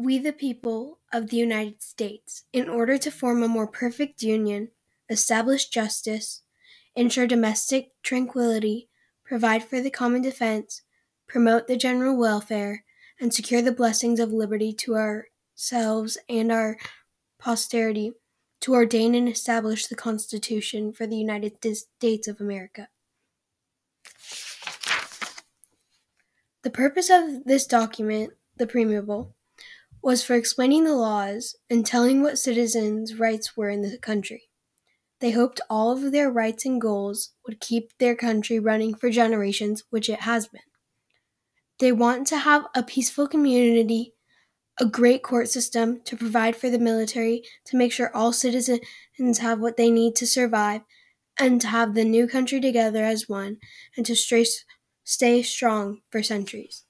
We, the people of the United States, in order to form a more perfect union, establish justice, ensure domestic tranquility, provide for the common defense, promote the general welfare, and secure the blessings of liberty to ourselves and our posterity, to ordain and establish the Constitution for the United States of America. The purpose of this document, the preamble, was for explaining the laws and telling what citizens' rights were in the country. They hoped all of their rights and goals would keep their country running for generations, which it has been. They want to have a peaceful community, a great court system to provide for the military, to make sure all citizens have what they need to survive, and to have the new country together as one, and to stay, strong for centuries.